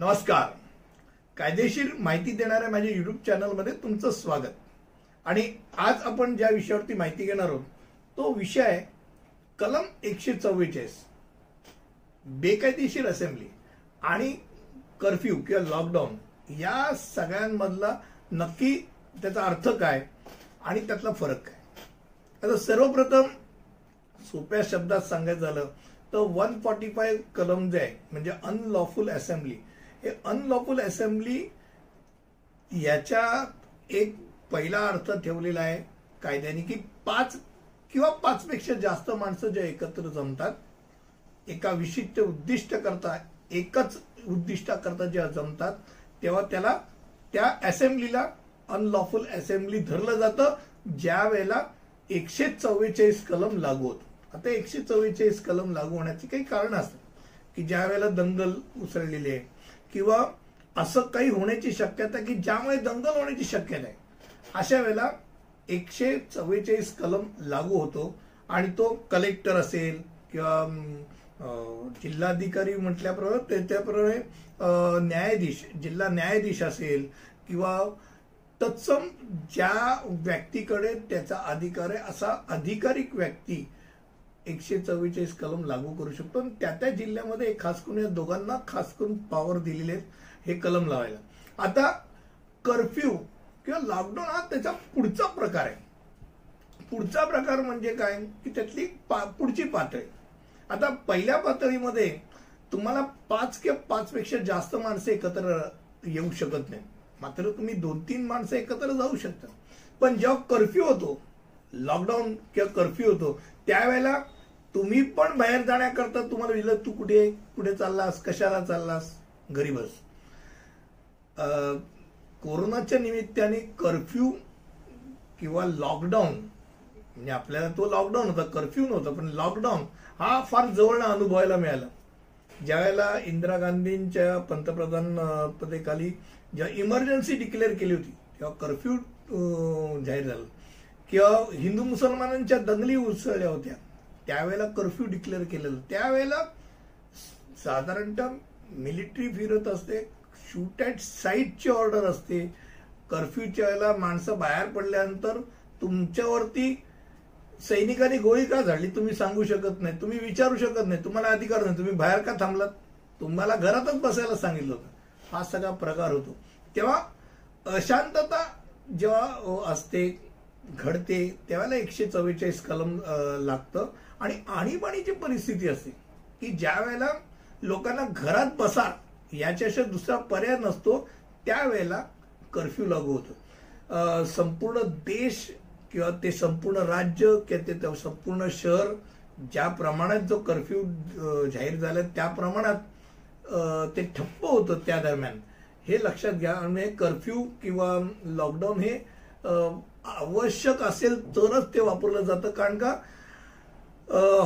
नमस्कार. कायदेशीर माहिती देणाऱ्या माझ्या युट्यूब चॅनलमध्ये तुमचं स्वागत. आणि आज आपण ज्या विषयावरती माहिती घेणार आहोत तो विषय आहे कलम एकशे चव्वेचाळीस. बेकायदेशीर असेंब्ली आणि कर्फ्यू किंवा लॉकडाऊन या सगळ्यांमधला नक्की त्याचा अर्थ काय आणि त्यातला फरक काय? आता सर्वप्रथम सोप्या शब्दात सांगायचं झालं तर वन फॉर्टी फाय कलम जे आहे म्हणजे अनलॉफुल असेंब्ली हे अनलॉफुल असेंब्ली याच्या एक पहिला अर्थ ठेवलेला आहे कायद्याने की पाच किंवा पाचपेक्षा जास्त माणसं जे एकत्र जमतात एका विशिष्ट उद्दिष्ट करता एकच उद्दिष्टाकरता जेव्हा जमतात तेव्हा त्याला त्या असेंब्लीला अनलॉफुल असेंब्ली धरलं जातं ज्या वेळेला एकशे चव्वेचाळीस कलम लागू होत. आता एकशे चव्वेचाळीस कलम लागू होण्याची काही कारण असतात. की ज्या वेळेला दंगल उसळलेली आहे किंवा असं काही होण्याची शक्यता की ज्यामुळे दंगल होण्याची शक्यता आहे. अशा वेळेला एकशे चव्वेचाळीस कलम लागू होतो आणि तो कलेक्टर असेल किंवा जिल्हाधिकारी म्हटल्याप्रमाणे त्याच्याप्रमाणे न्यायाधीश जिल्हा न्यायाधीश असेल किंवा तत्सम ज्या व्यक्तीकडे त्याचा अधिकार आहे असा अधिकारिक व्यक्ती एकशे चव्वेचाळीस कलम लागू करू शकतो. आणि त्या त्या जिल्ह्यामध्ये खास करून या दोघांना खास करून पॉवर दिलेले आहेत हे कलम लावायला. आता कर्फ्यू किंवा लॉकडाऊन हा त्याचा पुढचा प्रकार आहे. पुढचा प्रकार म्हणजे काय? की त्यातली पा- पुढची पातळी. आता पहिल्या पातळीमध्ये तुम्हाला पाच किंवा पाच पेक्षा जास्त माणसं एकत्र येऊ शकत नाही मात्र तुम्ही दोन तीन माणसं एकत्र जाऊ शकता. पण जेव्हा कर्फ्यू होतो लॉकडाऊन किंवा कर्फ्यू होतो त्यावेळेला तुम्ही पण बाहेर जाण्याकरता तुम्हाला विचारलं तू कुठे कुठे चाललास? कशाला चाललास? घरी बस. अं, कोरोनाच्या निमित्ताने कर्फ्यू किंवा लॉकडाऊन म्हणजे आपल्याला तो लॉकडाऊन होता कर्फ्यू नव्हता पण लॉकडाऊन हा फार जवळ अनुभवायला मिळाला. ज्यावेळेला इंदिरा गांधींच्या पंतप्रधान पदेखाली जेव्हा इमर्जन्सी डिक्लेअर केली होती तेव्हा कर्फ्यू जाहीर झाला. किंवा हिंदू मुसलमानांच्या दंगली उसळल्या होत्या. त्यावेळेला कर्फ्यू डिक्लेअर केलेलं. त्यावेळेला साधारणतः मिलिटरी फिरत असते शूट ॲट साईटची ऑर्डर असते. कर्फ्यूच्या वेळेला माणसं बाहेर पडल्यानंतर तुमच्यावरती सैनिकांनी गोळी का झाडली तुम्ही सांगू शकत नाही तुम्ही विचारू शकत नाही तुम्हाला अधिकार नाही तुम्ही बाहेर का थांबलात? तुम्हाला घरातच बसायला सांगितलं होतं. हा सगळा प्रकार होतो. तेव्हा अशांतता जेव्हा असते घडते त्यावेळेला एकशे चव्वेचाळीस कलम लागतं. आणि आणीबाणीची परिस्थिती असते की ज्या वेळेला लोकांना घरात बसा याच्याशिवाय दुसरा पर्याय नसतो त्यावेळेला कर्फ्यू लागू होतो. संपूर्ण देश किंवा ते संपूर्ण राज्य किंवा ते संपूर्ण शहर ज्या प्रमाणात जो कर्फ्यू जाहीर झाला त्या प्रमाणात ते ठप्प होतं त्या दरम्यान. हे लक्षात घ्या आणि कर्फ्यू किंवा लॉकडाऊन हे आवश्यक असेल तरच ते वापरलं जातं. कारण का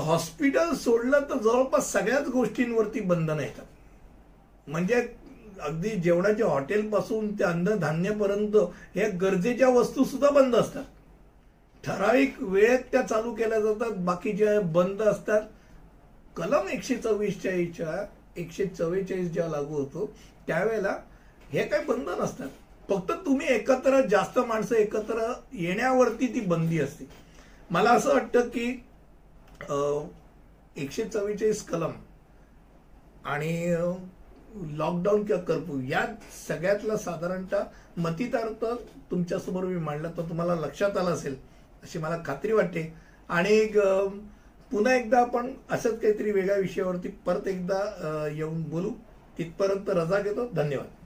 हॉस्पिटल सोडलं तर जवळपास सगळ्याच गोष्टींवरती बंधनं येतात म्हणजे अगदी जेवणाच्या हॉटेलपासून ते अन्नधान्यपर्यंत या गरजेच्या वस्तू सुद्धा बंद असतात. ठराविक वेळेत त्या चालू केल्या जातात बाकीच्या बंद असतात. कलम एकशे चव्वीसच्या एकशे चव्वेचाळीस जेव्हा लागू होतो त्यावेळेला हे काही बंद नसतात. फक्त तुम्ही एकत्र जास्त माणसं एकत्र येण्यावरती ती बंदी असते. मला असं वाटतं की एकशे चव्वेचाळीस कलम आणि लॉकडाऊन किंवा कर्फ्यू या सगळ्यातला साधारणतः मतितार्थ तुमच्यासमोर मी मांडला तर तुम्हाला लक्षात आलं असेल अशी मला खात्री वाटते. आणि एक, पुन्हा एकदा आपण असंच काहीतरी वेगळ्या विषयावरती परत एकदा येऊन बोलू. तिथपर्यंत रजा घेतो. धन्यवाद.